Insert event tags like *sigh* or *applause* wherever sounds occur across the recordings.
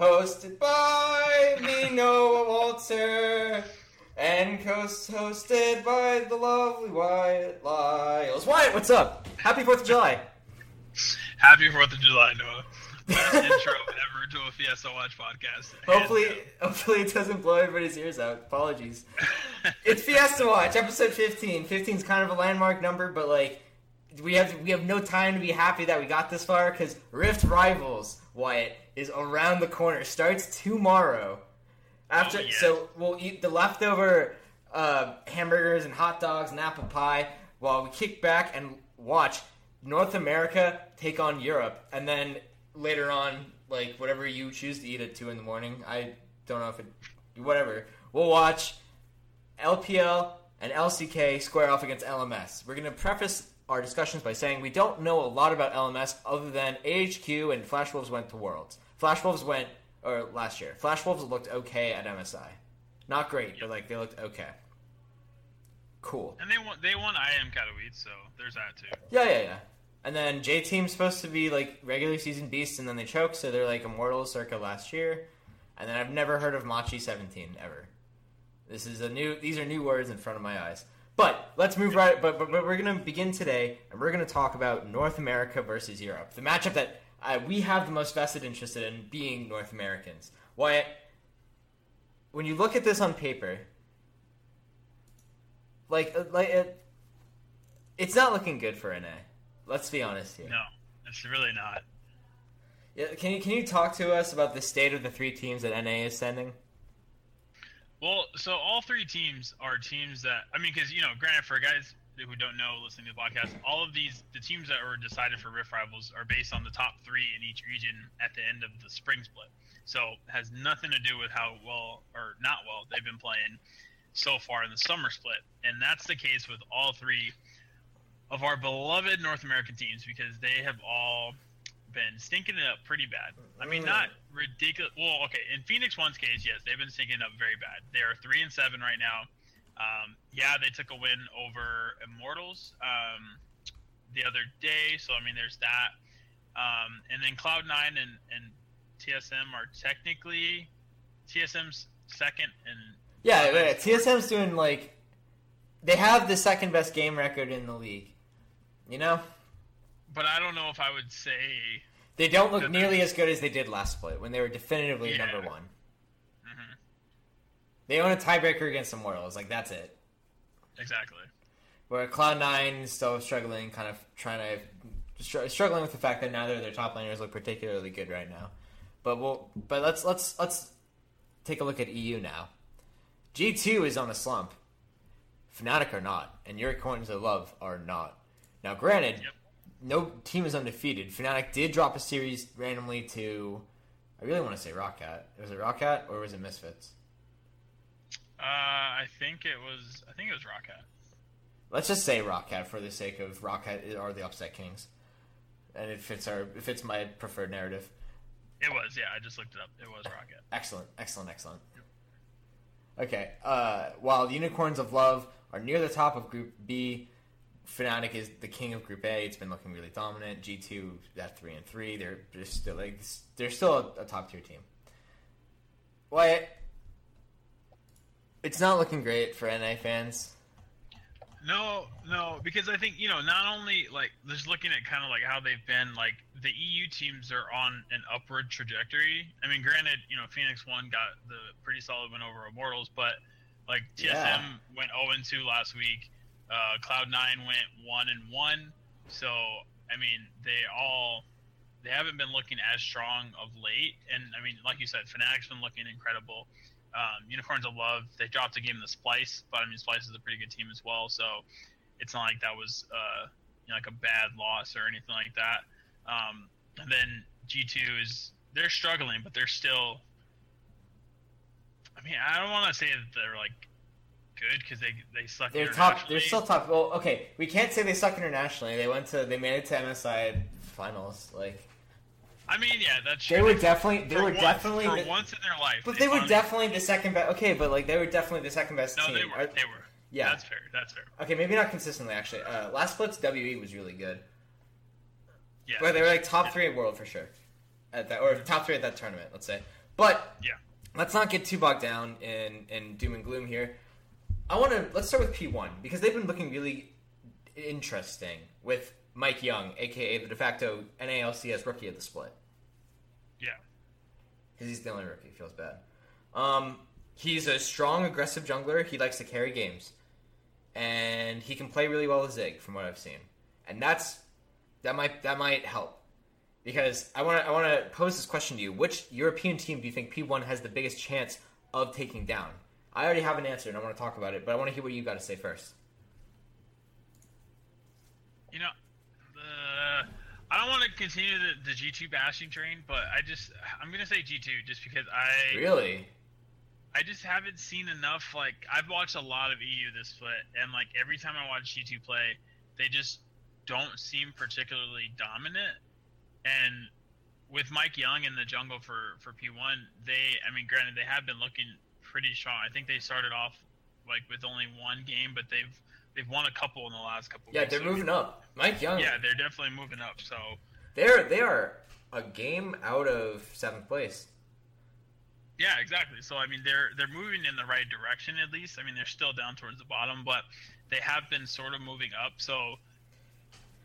Hosted by me, Noah Walter, and co-hosted by the lovely Wyatt Lyles. Wyatt, what's up? Happy 4th of July. Happy Fourth of July, Noah. Best intro *laughs* ever to a Fiesta Watch podcast. Hopefully, Hands hopefully it doesn't blow everybody's ears out. Apologies. it's Fiesta Watch, episode 15. 15 is kind of a landmark number, but like we have we have no time to be happy that we got this far because Rift Rivals Wyatt is around the corner. Starts tomorrow. After Oh, so we'll eat the leftover uh, hamburgers and hot dogs and apple pie while we kick back and watch North America take on Europe, and then later on, like whatever you choose to eat at two in the morning. I don't know if it, whatever. We'll watch LPL and LCK square off against LMS. We're gonna preface our discussions by saying we don't know a lot about LMS other than AHQ and Flash Wolves went to Worlds. Flash Wolves went or last year. Flash Wolves looked okay at MSI. Not great, but like they looked okay. Cool. And they won. They won IEM Katowice, so there's that too. Yeah, yeah, yeah. And then J Team's supposed to be like regular season beasts, and then they choke, so they're like immortal circa last year. And then I've never heard of Machi Seventeen ever. This is a new; these are new words in front of my eyes. But let's move right. But, but, but we're gonna begin today, and we're gonna talk about North America versus Europe, the matchup that uh, we have the most vested interest in, being North Americans. Why? when you look at this on paper, like uh, like it, it's not looking good for NA. Let's be honest here. No, it's really not. Yeah, can you can you talk to us about the state of the three teams that NA is sending? Well, so all three teams are teams that I mean, because you know, granted, for guys who don't know listening to the podcast, all of these the teams that were decided for Rift Rivals are based on the top three in each region at the end of the spring split. So has nothing to do with how well or not well they've been playing so far in the summer split, and that's the case with all three of our beloved North American teams because they have all been stinking it up pretty bad. I mean, not ridiculous. Well, okay, in Phoenix One's case, yes, they've been stinking up very bad. They are three and seven right now. Um, yeah, they took a win over Immortals um, the other day, so I mean, there's that. Um, and then Cloud Nine and, and TSM are technically TSM's second and Yeah, yeah, TSM's doing like they have the second best game record in the league. You know, but I don't know if I would say they don't look nearly as good as they did last split when they were definitively Yeah. number one. They own a tiebreaker against the Immortals. Like that's it. exactly. Where Cloud Nine is still struggling, kind of trying to str- struggling with the fact that neither of their top laners look particularly good right now. But we'll, but let's let's let's take a look at EU now. G two is on a slump. Fnatic are not, and Unicorns of Love are not. Now, granted, Yep. no team is undefeated. Fnatic did drop a series randomly to. I really want to say Roccat. Was it Roccat or was it Misfits? Uh, I think it was. I think it was Roccat. Let's just say Roccat for the sake of Roccat are the upset kings, and it fits our it fits my preferred narrative. It was. Yeah, I just looked it up. It was Roccat. Excellent, excellent, excellent. Okay, uh, while the Unicorns of Love are near the top of Group B, Fnatic is the king of Group A. It's been looking really dominant. G two at three and three. They're they're still like they're still a, a top tier team. Wyatt, it's not looking great for NA fans. No, no, because I think you know not only like just looking at kind of like how they've been like the EU teams are on an upward trajectory. I mean, granted, you know Phoenix One got the pretty solid win over Immortals, but like TSM Yeah. went 0 and 2 last week. Uh, Cloud Nine went one and one. So I mean, they all they haven't been looking as strong of late. And I mean, like you said, Fnatic's been looking incredible. Um, Unicorns of Love, they dropped a game in the Splyce, but I mean, Splyce is a pretty good team as well. So it's not like that was uh, you know, like a bad loss or anything like that. Um, and then G2 is they're struggling, but they're still. I mean, I don't want to say that they're like good because they they suck. They're top. They're still top. Well, okay, we can't say they suck internationally. They went to. They made it to MSI finals. Like I mean, yeah, that's they true. were definitely. They for were once, definitely. for the- once in their life. but they were definitely the second best. Okay, but like they were definitely the second best No, team. they were. They were. Yeah. that's fair. That's fair. Okay, maybe not consistently actually. Uh, last split's WE was really good, Yeah, but they were like top three in world for sure, at that or top three at that tournament. Let's say, but Yeah. let's not get too bogged down in in doom and gloom here. I want to let's start with P1 because they've been looking really interesting with MikeYeung, aka the de facto NALCS rookie of the split. Yeah. because he's the only rookie. Feels bad. Um, he's a strong, aggressive jungler. He likes to carry games, and he can play really well with Zig, from what I've seen. And that's that might that might help because I want to I want to pose this question to you: Which European team do you think P1 has the biggest chance of taking down? I already have an answer, and I want to talk about it, but I want to hear what you got to say first. You know, I don't want to continue the, the G2 bashing train, but I just I'm gonna say G2 just because I Really? I just haven't seen enough. Like I've watched a lot of EU this split, and like every time I watch G2 play, they just don't seem particularly dominant. And with MikeYeung in the jungle for for P1, they I mean, granted they have been looking pretty strong. I think they started off like with only one game, but they've they've won a couple in the last couple. Yeah, weeks. they're moving up. MikeYeung. Yeah, they're definitely moving up. So they're they are a game out of seventh place. Yeah, exactly. So I mean, they're they're moving in the right direction at least. I mean, they're still down towards the bottom, but they have been sort of moving up. So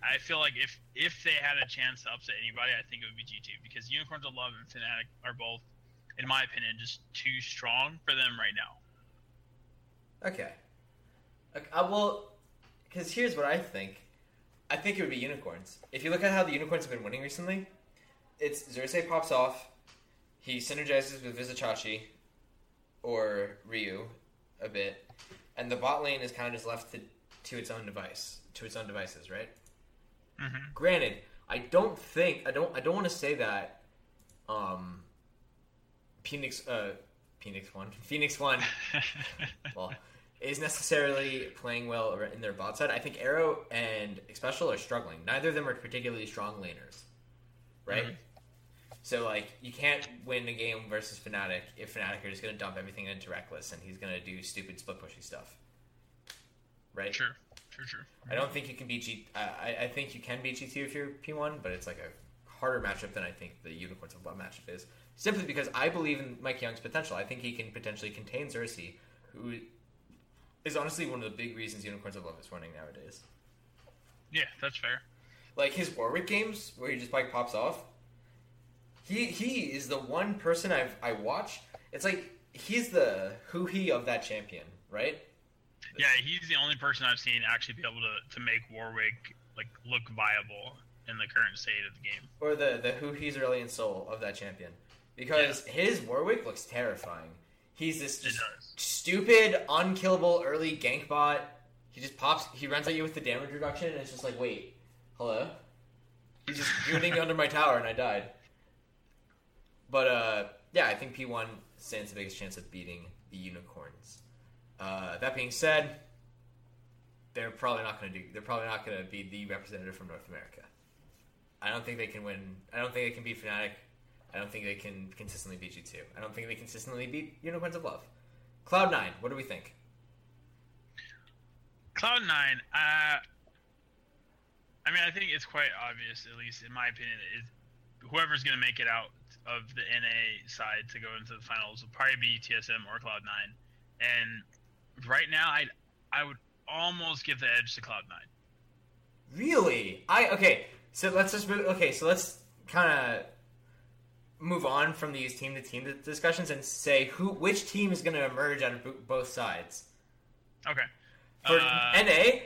I feel like if if they had a chance to upset anybody, I think it would be G2 because Unicorns of Love and Fnatic are both, in my opinion, just too strong for them right now. Okay. Like, I will, because here's what I think. I think it would be unicorns. If you look at how the unicorns have been winning recently, it's Xerxes pops off, he synergizes with Vizicsacsi or Ryu a bit, and the bot lane is kind of just left to, to its own device, to its own devices, right? Mm-hmm. Granted, I don't think I don't I don't want to say that um Phoenix uh Phoenix one *laughs* Phoenix one *laughs* well is necessarily playing well in their bot side. I think Arrow and Special are struggling. Neither of them are particularly strong laners, right? Mhm. So like you can't win a game versus Fnatic if Fnatic are just gonna dump everything into Rekkles and he's gonna do stupid split pushy stuff, right? Sure, sure, sure. I don't think you can beat G. I, I- think you can beat G two if you're P one, but it's like a harder matchup than I think the Unicorns of Love matchup is. Simply because I believe in MikeYeung's potential. I think he can potentially contain Xerxes, who is honestly one of the big reasons Unicorns of Love is running nowadays. Yeah, that's fair. Like his Warwick games where he just like pops off. He he is the one person I've I watch. It's like he's the who he of that champion, right? Yeah, he's the only person I've seen actually be able to, to make Warwick like look viable in the current state of the game. or the the who he's really in soul of that champion because his Warwick looks terrifying. He's this just stupid, unkillable early gank bot. He just pops. He runs at you with the damage reduction, and it's just like, wait, hello. He's just shooting *laughs* under my tower, and I died. But uh, yeah, I think P one stands the biggest chance of beating the unicorns. Uh, that being said, they're probably not going to do. They're probably not going to be the representative from North America. I don't think they can win. I don't think they can beat Fnatic. I don't think they can consistently beat you two. I don't think they consistently beat Unicorns of Love. Cloud Nine, what do we think? Cloud Nine, uh, I mean, I think it's quite obvious, at least in my opinion, is whoever's going to make it out of the NA side to go into the finals will probably be TSM or Cloud Nine. And right now, I I would almost give the edge to Cloud Nine. Really? I okay. So let's just move. Okay, so let's kind of move on from these team to team discussions and say who, which team is going to emerge out of both sides. Okay. For uh, NA,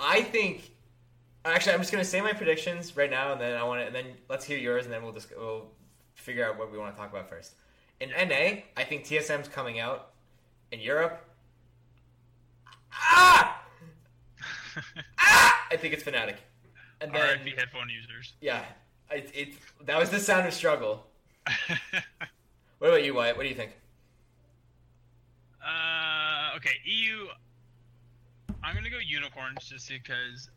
I think. Actually, I'm just going to say my predictions right now, and then I want to, and then let's hear yours, and then we'll just we'll figure out what we want to talk about first. In NA, I think TSM's coming out. In Europe, *laughs* ah, ah, I think it's Fnatic. And then RIP headphone users. Yeah, it, it that was the sound of struggle. *laughs* what about you, Wyatt? What do you think? Uh, okay, EU. I'm gonna go unicorns just because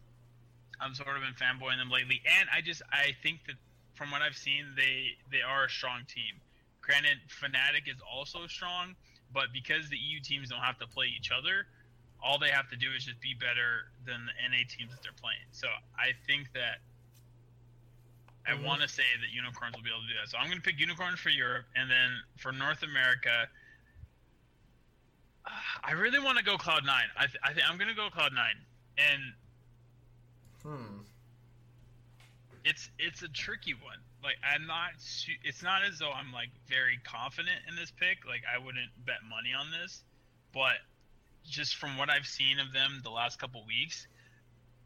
I'm sort of been fanboying them lately, and I just I think that from what I've seen, they they are a strong team. Granted, Fnatic is also strong, but because the EU teams don't have to play each other, all they have to do is just be better than the NA teams that they're playing. So I think that I mm-hmm. want to say that unicorns will be able to do that. So I'm going to pick unicorns for Europe, and then for North America, I really want to go Cloud Nine. I, th- I think I'm going to go Cloud Nine, and hmm. it's it's a tricky one. Like I'm not. It's not as though I'm like very confident in this pick. Like I wouldn't bet money on this, but just from what I've seen of them the last couple weeks,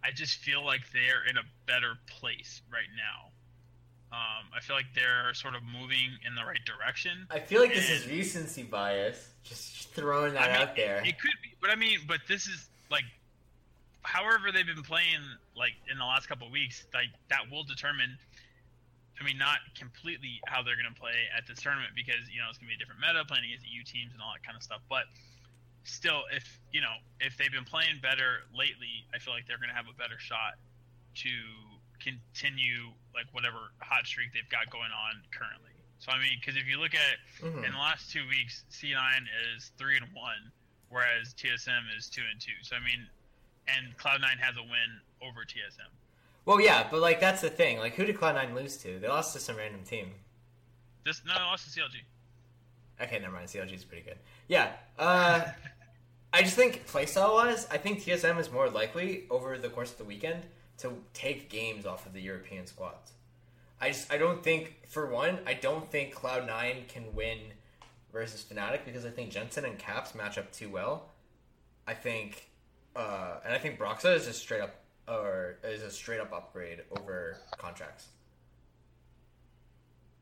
I just feel like they're in a better place right now. Um, I feel like they're sort of moving in the right direction. I feel like this is recency bias. Just throwing that I mean, out there. It, it could be, but I mean, but this is like, however they've been playing like in the last couple weeks, like that will determine. I mean, not completely how they're going to play at this tournament because you know it's going to be a different meta playing against EU teams and all that kind of stuff. But still, if you know, if they've been playing better lately, I feel like they're going to have a better shot to continue like whatever hot streak they've got going on currently. So I mean, because if you look at mm-hmm. in the last two weeks, C9 is three and one, whereas TSM is two and two. So I mean, and Cloud9 has a win over TSM. Well, yeah, but like that's the thing. Like, who did Cloud9 lose to? They lost to some random team. This no, they lost to CLG. Okay, never mind. CLG is pretty good. Yeah. Uh, *laughs* I just think playstyle wise, I think TSM is more likely over the course of the weekend to take games off of the European squads. I just I don't think for one, I don't think Cloud Nine can win versus Fnatic because I think Jensen and Caps match up too well. I think uh, and I think Broxah is a straight up or is a straight up upgrade over Contractz.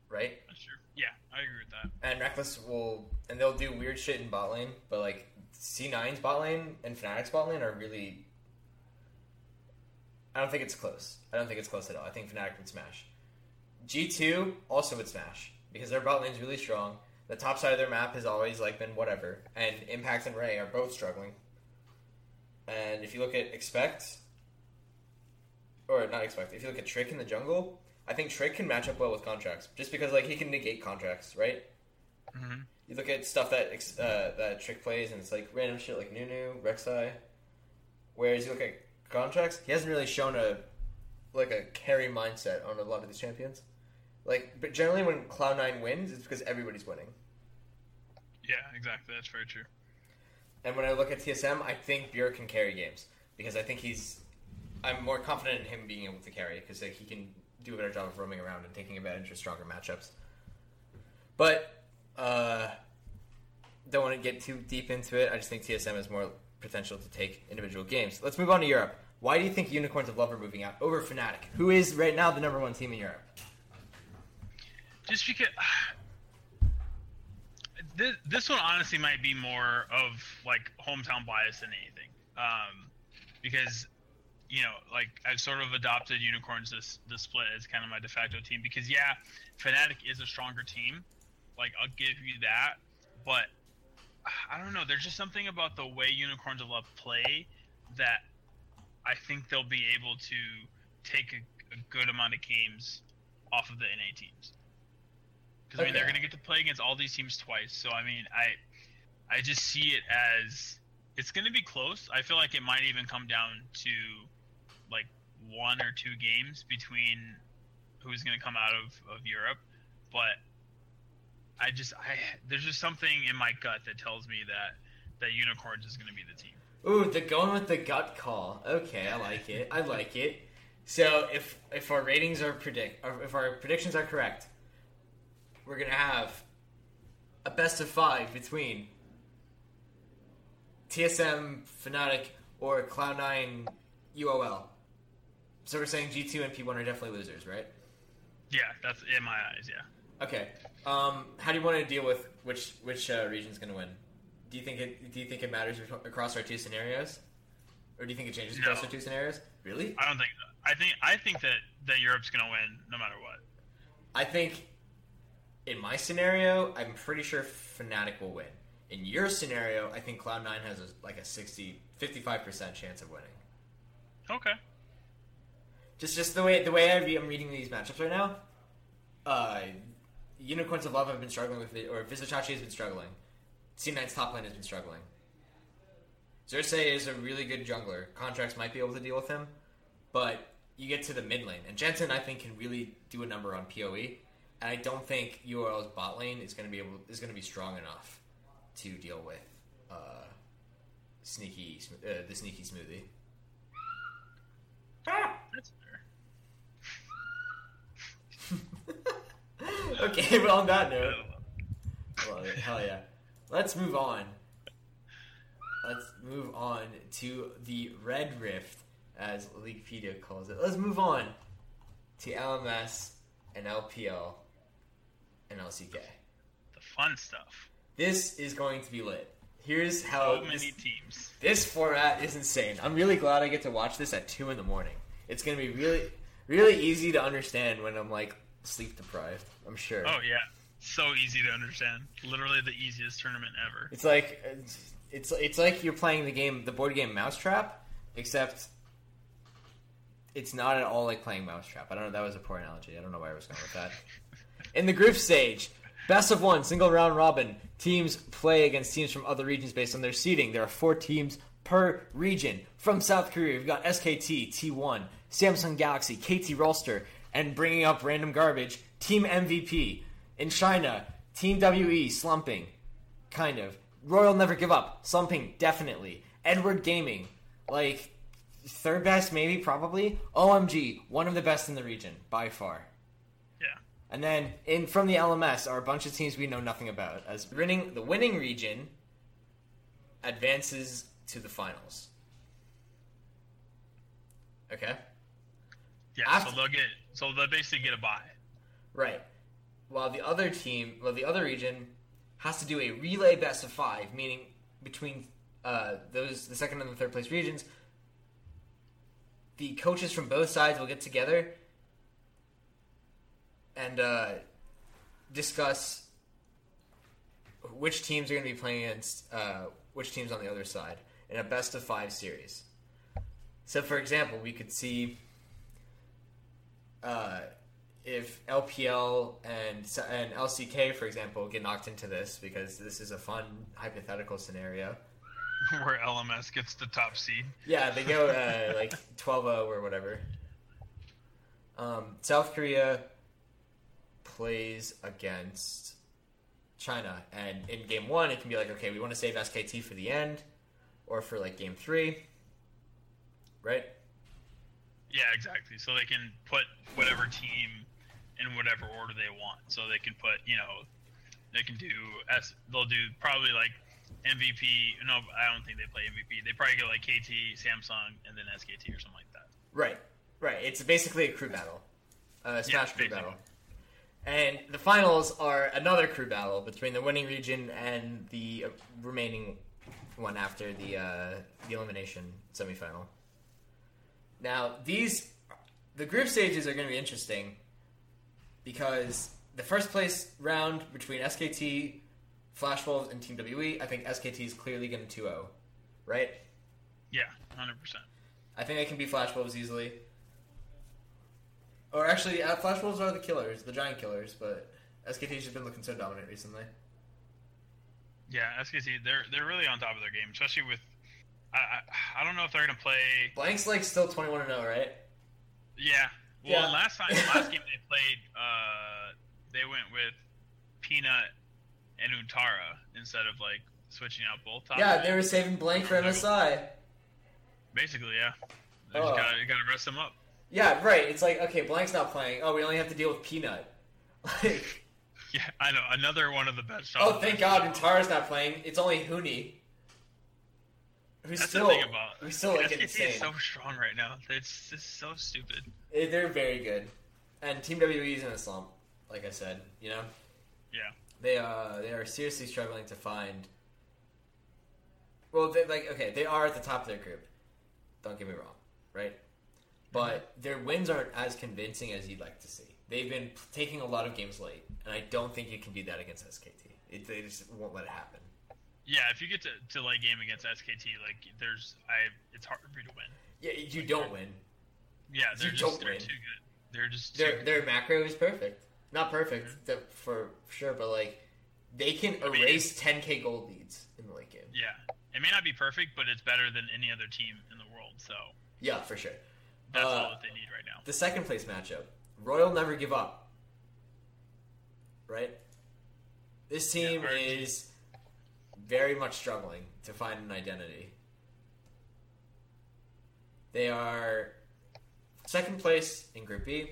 Right? Sure. Yeah, I agree with that. And Rekkles will and they'll do weird shit in bot lane, but like C9's bot lane and Fnatic's bot lane are really. I don't think it's close. I don't think it's close at all. I think Fnatic would smash. G2 also would smash because their bot lane's really strong. The top side of their map has always like been whatever, and Impact and Ray are both struggling. And if you look at Expect, or not Expect, if you look at Trick in the jungle, I think Trick can match up well with Contractz, just because like he can negate Contractz, right? Mm-hmm you look at stuff that uh, that Trick plays, and it's like random shit like Nunu, Rek'Sai. Whereas you look at Contractz, he hasn't really shown a like a carry mindset on a lot of these champions. Like, but generally when Cloud Nine wins, it's because everybody's winning. Yeah, exactly. That's very true. And when I look at TSM, I think Bjerg can carry games because I think he's. I'm more confident in him being able to carry because like, he can do a better job of roaming around and taking advantage of stronger matchups. But uh, don't want to get too deep into it. I just think TSM is more potential to take individual games. Let's move on to Europe. Why do you think Unicorns of Love are moving out over Fnatic, who is right now the number one team in Europe? Just because *sighs* this, this one honestly might be more of like hometown bias than anything, um, because you know, like I've sort of adopted Unicorns this the split as kind of my de facto team because yeah, Fnatic is a stronger team, like I'll give you that, but I don't know. There's just something about the way Unicorns of Love play that I think they'll be able to take a, a good amount of games off of the NA teams. Because I mean, they're going to get to play against all these teams twice. So I mean, I I just see it as it's going to be close. I feel like it might even come down to like one or two games between who's going to come out of, of Europe. But I just I there's just something in my gut that tells me that that Unicorns is going to be the team. Ooh, the going with the gut call. Okay, I like it. I like it. So if if our ratings are predict, or if our predictions are correct, we're gonna have a best of five between TSM, Fnatic, or Cloud9 UOL. So we're saying G two and P one are definitely losers, right? Yeah, that's in my eyes. Yeah. Okay. Um, how do you want to deal with which which uh, region's going to win? Do you think it Do you think it matters across our two scenarios, or do you think it changes across No. our two scenarios? Really? I don't think. I think. I think that that Europe's going to win no matter what. I think in my scenario, I'm pretty sure Fnatic will win. In your scenario, I think Cloud9 has a, like a 60, 55% chance of winning. Okay. Just just the way the way I'm reading these matchups right now, uh, Unicorns of Love have been struggling with it, or Vizicsacsi has been struggling. C9's top lane has been struggling. Xerxes is a really good jungler. Contractz might be able to deal with him, but you get to the mid lane, and Jensen I think can really do a number on Poe. And I don't think UOL's bot lane is going to be able is going to be strong enough to deal with uh, sneaky uh, the sneaky smoothie. That's fair. Okay, *laughs* well on that note, it. Hell yeah. Let's move on. Let's move on to the Red Rift, as Leaguepedia calls it. Let's move on to LMS and LPL and LCK. The fun stuff. This is going to be lit. Here's how So this, many teams. this format is insane. I'm really glad I get to watch this at two in the morning. It's gonna be really, really easy to understand when I'm like sleep deprived. I'm sure. Oh yeah. So easy to understand. Literally the easiest tournament ever. It's like it's it's, it's like you're playing the game, the board game Mousetrap, except it's not at all like playing Mousetrap. I don't know. That was a poor analogy. I don't know where I was going with that. *laughs* In the group stage, best of one, single round robin. Teams play against teams from other regions based on their seeding. There are four teams per region. From South Korea, we've got SKT, T1, Samsung Galaxy, KT Rolster, and bringing up random garbage, Team MVP. In China, Team WE slumping, kind of. Royal Never Give Up, slumping, definitely. Edward Gaming, like third best, maybe, probably. OMG, one of the best in the region by far. Yeah. And then in from the LMS are a bunch of teams we know nothing about. As winning the winning region advances to the finals. Okay? Yeah. After- so they'll get. So they'll basically get a buy. Right. While the other team, well, the other region has to do a relay best of five, meaning between uh, those the second and the third place regions, the coaches from both sides will get together and uh, discuss which teams are going to be playing against uh, which teams on the other side in a best of five series. So, for example, we could see uh, if LPL and and LCK, for example, get knocked into this because this is a fun hypothetical scenario. *laughs* Where LMS gets the top seed. Yeah, they go uh, *laughs* like 12-0 or whatever. Um, South Korea plays against China, and in game one, it can be like, okay, we want to save SKT for the end, or for like game three, right? Yeah, exactly. So they can put whatever team in whatever order they want. So they can put, you know, they can do S. They'll do probably like MVP. No, I don't think they play MVP. They probably go like KT, Samsung, and then SKT or something like that. Right, right. It's basically a crew battle, uh, Smash crew basically. battle. And the finals are another crew battle between the winning region and the remaining one after the uh, the elimination semifinal. Now these the group stages are going to be interesting because the first place round between SKT Flash Wolves and Team WE. I think SKT is clearly going to 2-0, right? Yeah, hundred percent. I think they can beat Flash Wolves easily. Or actually, uh, Flash Wolves are the killers, the giant killers, but SKT's just been looking so dominant recently. Yeah, SKT they're they're really on top of their game, especially with. I I, I don't know if they're gonna play. Blank's like still 21 0, right? Yeah. Well, Yeah. last time, last *laughs* game they played, uh, they went with Peanut and Untara instead of like switching out both top. Yeah, they were saving Blank for MSI. basically yeah. They Oh. just gotta, you gotta rest them up. Yeah, right. It's like, okay, Blank's not playing. Oh, we only have to deal with Peanut. *laughs* Like, *laughs* Yeah, I know another one of the best. oh, thank God, Untara's not playing. It's only Huni. Who's That's still, the thing about who's still like SKT insane. is so strong right now. It's just so stupid. Eh, They're very good, and Team WE is in a slump. Like I said, you know, Yeah. they uh they are seriously struggling to find. Well, they like okay, they are at the top of their group. Don't get me wrong, right? But their wins aren't as convincing as you'd like to see. They've been p- taking a lot of games late, and I don't think you can do that against SKT. It, they just won't let it happen. Yeah, if you get to, to late game against SKT, like there's I, it's hard for you to win. Yeah, you don't win. Yeah, they're You just don't they're win. too good. They're just Their their macro is perfect. Not perfect th- for sure, but like they can I mean, erase 10k gold leads in the late game. Yeah, it may not be perfect, but it's better than any other team in the world. So Yeah, for sure. that's Uh, all that they need right now. The second place matchup, Royal never give up. Right? This team Yeah, is very much struggling to find an identity. They are second place in Group B,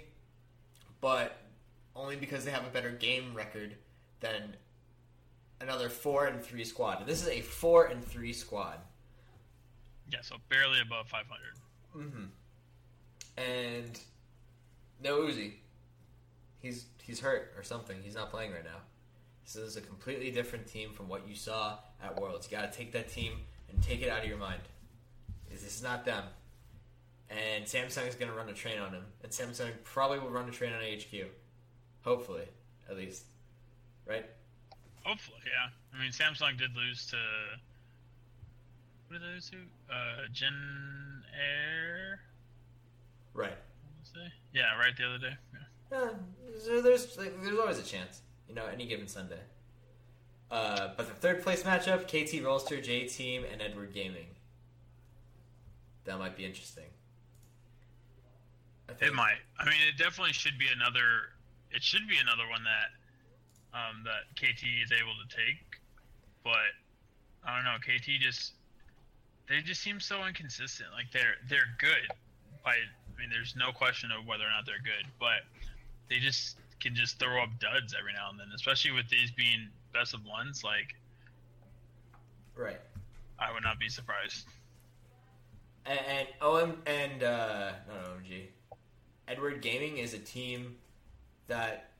but only because they have a better game record than another four and three squad. This is a four and three squad. Yeah, so barely above 500. Mm-hmm. and no Uzi. He's he's hurt or something. He's not playing right now. This is a completely different team from what you saw at Worlds. You got to take that team and take it out of your mind. This is not them. And Samsung is going to run a train on him, and Samsung probably will run a train on HQ. Hopefully, at least, right? Hopefully, yeah. I mean, Samsung did lose to. What did they lose to? Uh, Jin Air. Right. What was they? Yeah, right the other day. Yeah. Yeah, so there's like, there's always a chance, you know, any given Sunday. Uh, but the third place matchup: KT Rolster, J Team, and Edward Gaming. That might be interesting. It might. I mean, it definitely should be another. It should be another one that um, that KT is able to take, but I don't know. KT just they just seem so inconsistent. Like they're they're good. By I mean, there's no question of whether or not they're good, but they just can just throw up duds every now and then, especially with these being best of ones. Like Right. I would not be surprised. And, and OM and uh, not OMG, Edward Gaming is a team that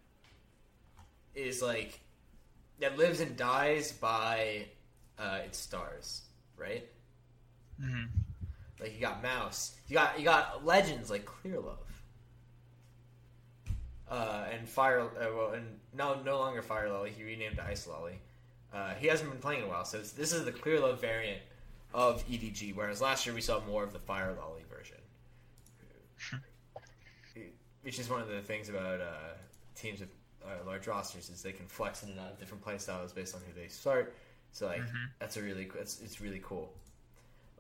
is like that lives and dies by uh, its stars, right? Mm-hmm. Like you got Mouse, you got you got legends like Clearlove, uh, and Fire. Uh, well, and no, no longer Fire Lolly. He renamed to Ice Lolly. Uh, he hasn't been playing in a while, so it's, this is the Clearlove variant of EDG. Whereas last year we saw more of the Fire Lolly version, which is one of the things about uh, teams with uh, large rosters is they can flex in and out of different play styles based on who they start. So like that's a really it's, it's really cool.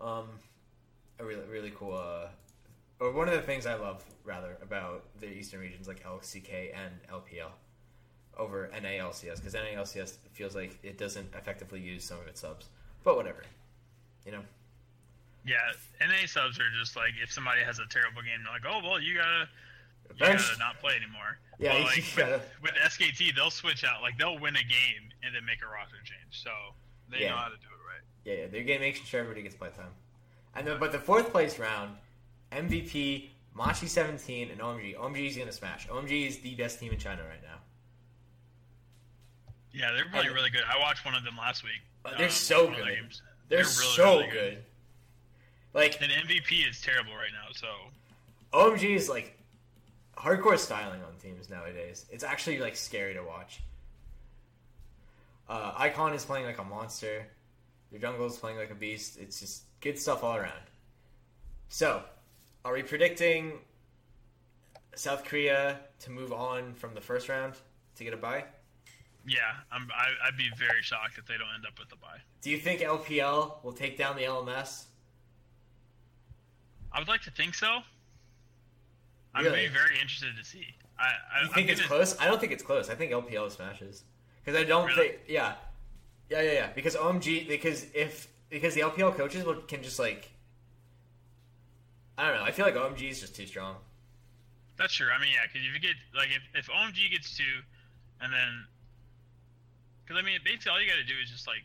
Um, a really really cool. Or one of the things I love rather about the Eastern regions like LCK and LPL over NALCS because NALCS feels like it doesn't effectively use some of its subs, but whatever, you know. Yeah, NA subs are just like if somebody has a terrible game, they're like, oh well, you gotta you gotta not play anymore. Yeah, Well, *laughs* like gotta- with, with SKT, they'll switch out. Like they'll win a game and then make a roster change. So they Yeah. know how to do it right. Yeah, yeah, they're making sure everybody gets play time. And then, but the fourth place round, MVP, Machi seventeen, and OMG. OMG is gonna smash. OMG is the best team in China right now. Yeah, they're really really good. I watched one of them last week. Uh, they're um, so one of their good. They're, really, so really good. Like And MVP is terrible right now. So OMG is like hardcore styling on teams nowadays. It's actually like scary to watch. Uh, Icon is playing like a monster. Your jungle is playing like a beast. It's just good stuff all around. So, are we predicting South Korea to move on from the first round to get a bye? Yeah, I'm, I, I'd be very shocked if they don't end up with the bye. Do you think LPL will take down the LMS? I would like to think so. I'm Really? be very interested to see. I, I You think I'm it's gonna- close? I don't think it's close. I think LPL smashes because I don't Really? think. Yeah, yeah, yeah, yeah. Because OMG, because if because the LPL coaches will, can just like, I don't know. I feel like OMG is just too strong. That's true. I mean, yeah, because if you get like if, if OMG gets two, and then because I mean basically all you got to do is just like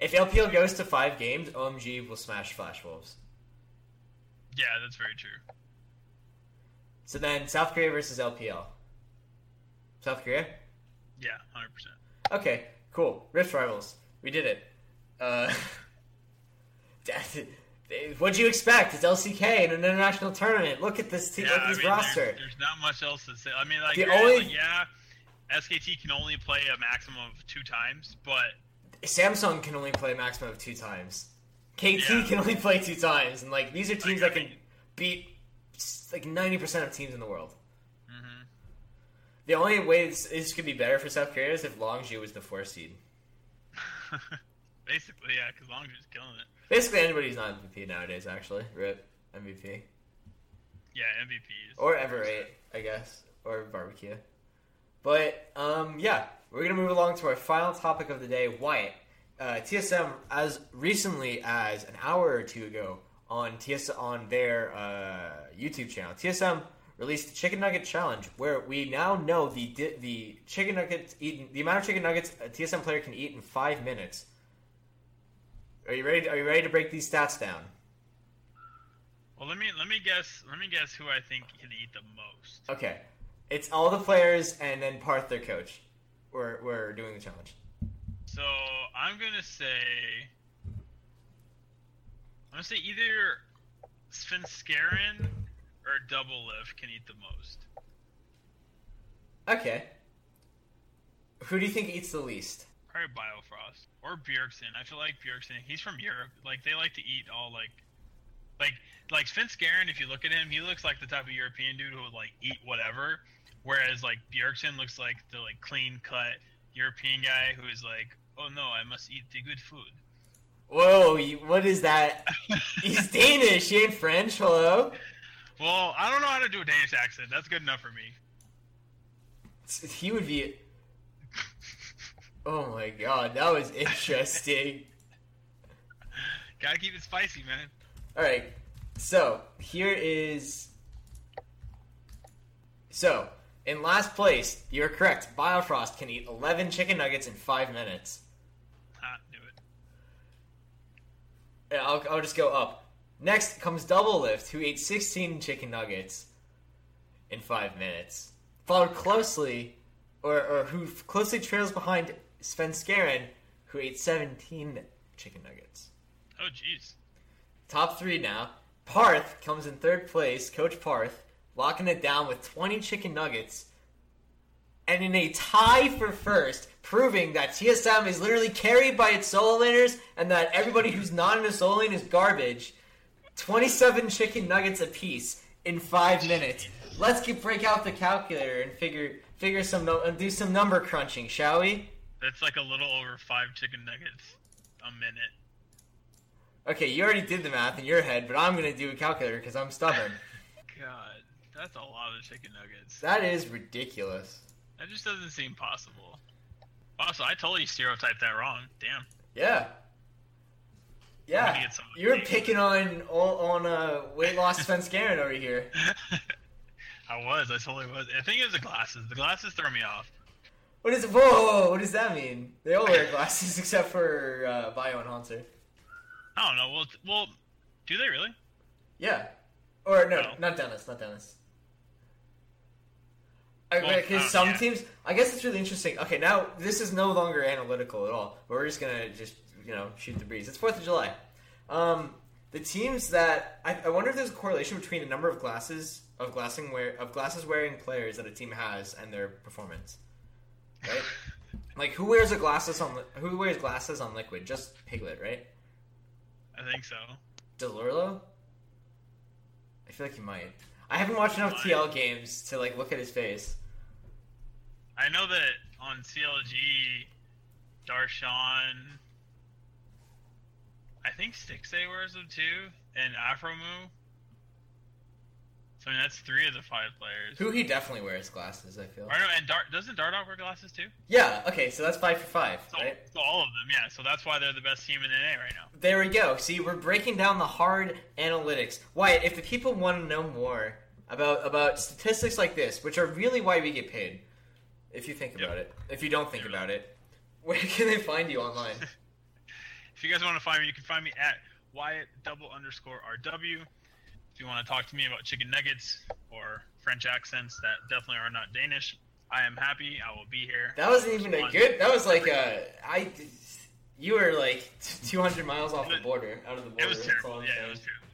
If LPL goes to five games, OMG will smash Flash Wolves. yeah, that's very true. So then South Korea versus LPL. South Korea. Yeah, hundred percent. Okay, cool. Rift Rivals. We did it. Uh, *laughs* what'd you expect? It's LCK in an international tournament. Look at this team. Yeah, look at I this mean, roster. There's, there's not much else to say. I mean, like, The only- like, yeah, SKT can only play a maximum of two times, but Samsung can only play a maximum of two times. KT Yeah. can only play two times, and like these are teams Like, that I can mean- beat like ninety percent of teams in the world. Mhm. The only way this, this could be better for South Korea is if Longzhu was the four seed. *laughs* basically, yeah, because Longzhu's killing it. Basically, anybody's not MVP nowadays. Actually, rip MVP Yeah, MVP is or ever eight, I guess, or barbecue. But um, yeah, we're gonna move along to our final topic of the day. Wyatt, uh, TSM, as recently as an hour or two ago on TS on their uh, YouTube channel, TSM released the Chicken Nugget Challenge, where we now know the di- the chicken nuggets eaten, the amount of chicken nuggets a TSM player can eat in five minutes. Are you ready? Are you ready to break these stats down? Well, let me let me guess. Let me guess who I think can eat the most. Okay, it's all the players and then Parth, their coach. We're we're doing the challenge. So I'm gonna say, I'm gonna say either Svenskeren or Doublelift can eat the most. Okay. Who do you think eats the least? Probably Biofrost or Bjergsen. I feel like Bjergsen. He's from Europe. Like they like to eat all like, like like Svenskeren. If you look at him, he looks like the type of European dude who would like eat whatever. Whereas like Bjergsen looks like the like clean cut European guy who is like, oh no, I must eat the good food. Whoa, what is that? He's *laughs* Danish. He ain't French. Hello. Well, I don't know how to do a Danish accent. That's good enough for me. He would be. Oh my god, that was interesting. *laughs* Gotta keep it spicy, man. All right, so here is. So in last place, you're correct. Biofrost can eat 11 chicken nuggets in five minutes. Ha, do it. Yeah, I'll, I'll just go up. Next comes Doublelift, who ate 16 chicken nuggets in five minutes. Followed closely, or, or who closely trails behind Svenskeren, who ate 17 chicken nuggets. Oh, jeez. Top three now. Parth comes in third place, Coach Parth, locking it down with 20 chicken nuggets. And in a tie for first, proving that TSM is literally carried by its solo laners and that everybody who's not in a solo lane is garbage. 27 chicken nuggets apiece in five minutes. Let's get break out the calculator and figure figure some and do some number crunching, shall we? That's like a little over five chicken nuggets a minute. Okay, you already did the math in your head, but I'm gonna do a calculator because I'm stubborn. *laughs* God, that's a lot of chicken nuggets. that is ridiculous. That just doesn't seem possible. Also, I totally stereotyped that wrong. Damn. Yeah. Yeah. You're picking on on uh, weight loss *laughs* Svenskeren over here. *laughs* I was. I totally was. I think it was the glasses. The glasses throw me off. What is whoa, whoa, whoa, what does that mean? They all wear glasses *laughs* except for uh, Bio and Hauntzer. I don't know. Well, well, do they really? Yeah. Or no, No. not Dennis, not Dennis. Well, Because uh, some yeah. teams, I guess it's really interesting. Okay, now this is no longer analytical at all. We're just gonna just you know shoot the breeze. It's Fourth of July. Um, the teams that I, I wonder if there's a correlation between the number of glasses of glassing wear of glasses wearing players that a team has and their performance. Right? Like who wears a glasses on li- who wears glasses on liquid? Just Piglet, right? I think so. Delurlo? I feel like he might. I haven't watched enough Might. TL games to like look at his face. I know that on CLG, Darshan, I think Stixxay wears them too, and Aphromoo. So I mean, that's three of the five players. Who he definitely wears glasses. I feel. Or no, and Dart doesn't Dardoch wear glasses too? Yeah. Okay. So that's five for five, So, right? so all of them, yeah. So that's why they're the best team in NA right now. There we go. See, we're breaking down the hard analytics. Wyatt, if the people want to know more about about statistics like this, which are really why we get paid, if you think about it, if you don't think about it, *laughs* where can they find you online? *laughs* If you guys want to find me, you can find me at Wyatt double underscore RW. You want to talk to me about chicken nuggets or French accents that definitely are not Danish, I am happy. I will be here. That wasn't even a good. That was like a I. You were like *laughs* 200 miles off the border, out of the border. It was terrible. Yeah, it was terrible.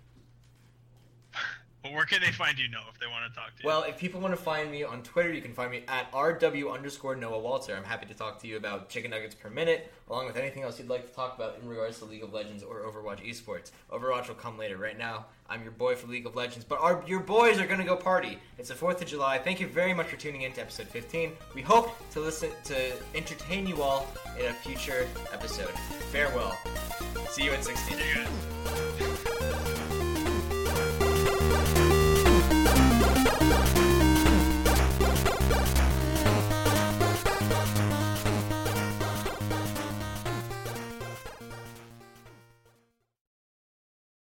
But *laughs* where can they find you, Noah, if they want to talk to you? Well, if people want to find me on Twitter, you can find me at rw underscore Noah Walter. I'm happy to talk to you about chicken nuggets per minute, along with anything else you'd like to talk about in regards to League of Legends or Overwatch esports. Overwatch will come later. Right now, I'm your boy for League of Legends, but our your boys are going to go party. It's the 4th of July. Thank you very much for tuning in to episode 15. We hope to listen to entertain you all in a future episode. Farewell. See you at 16. See you guys.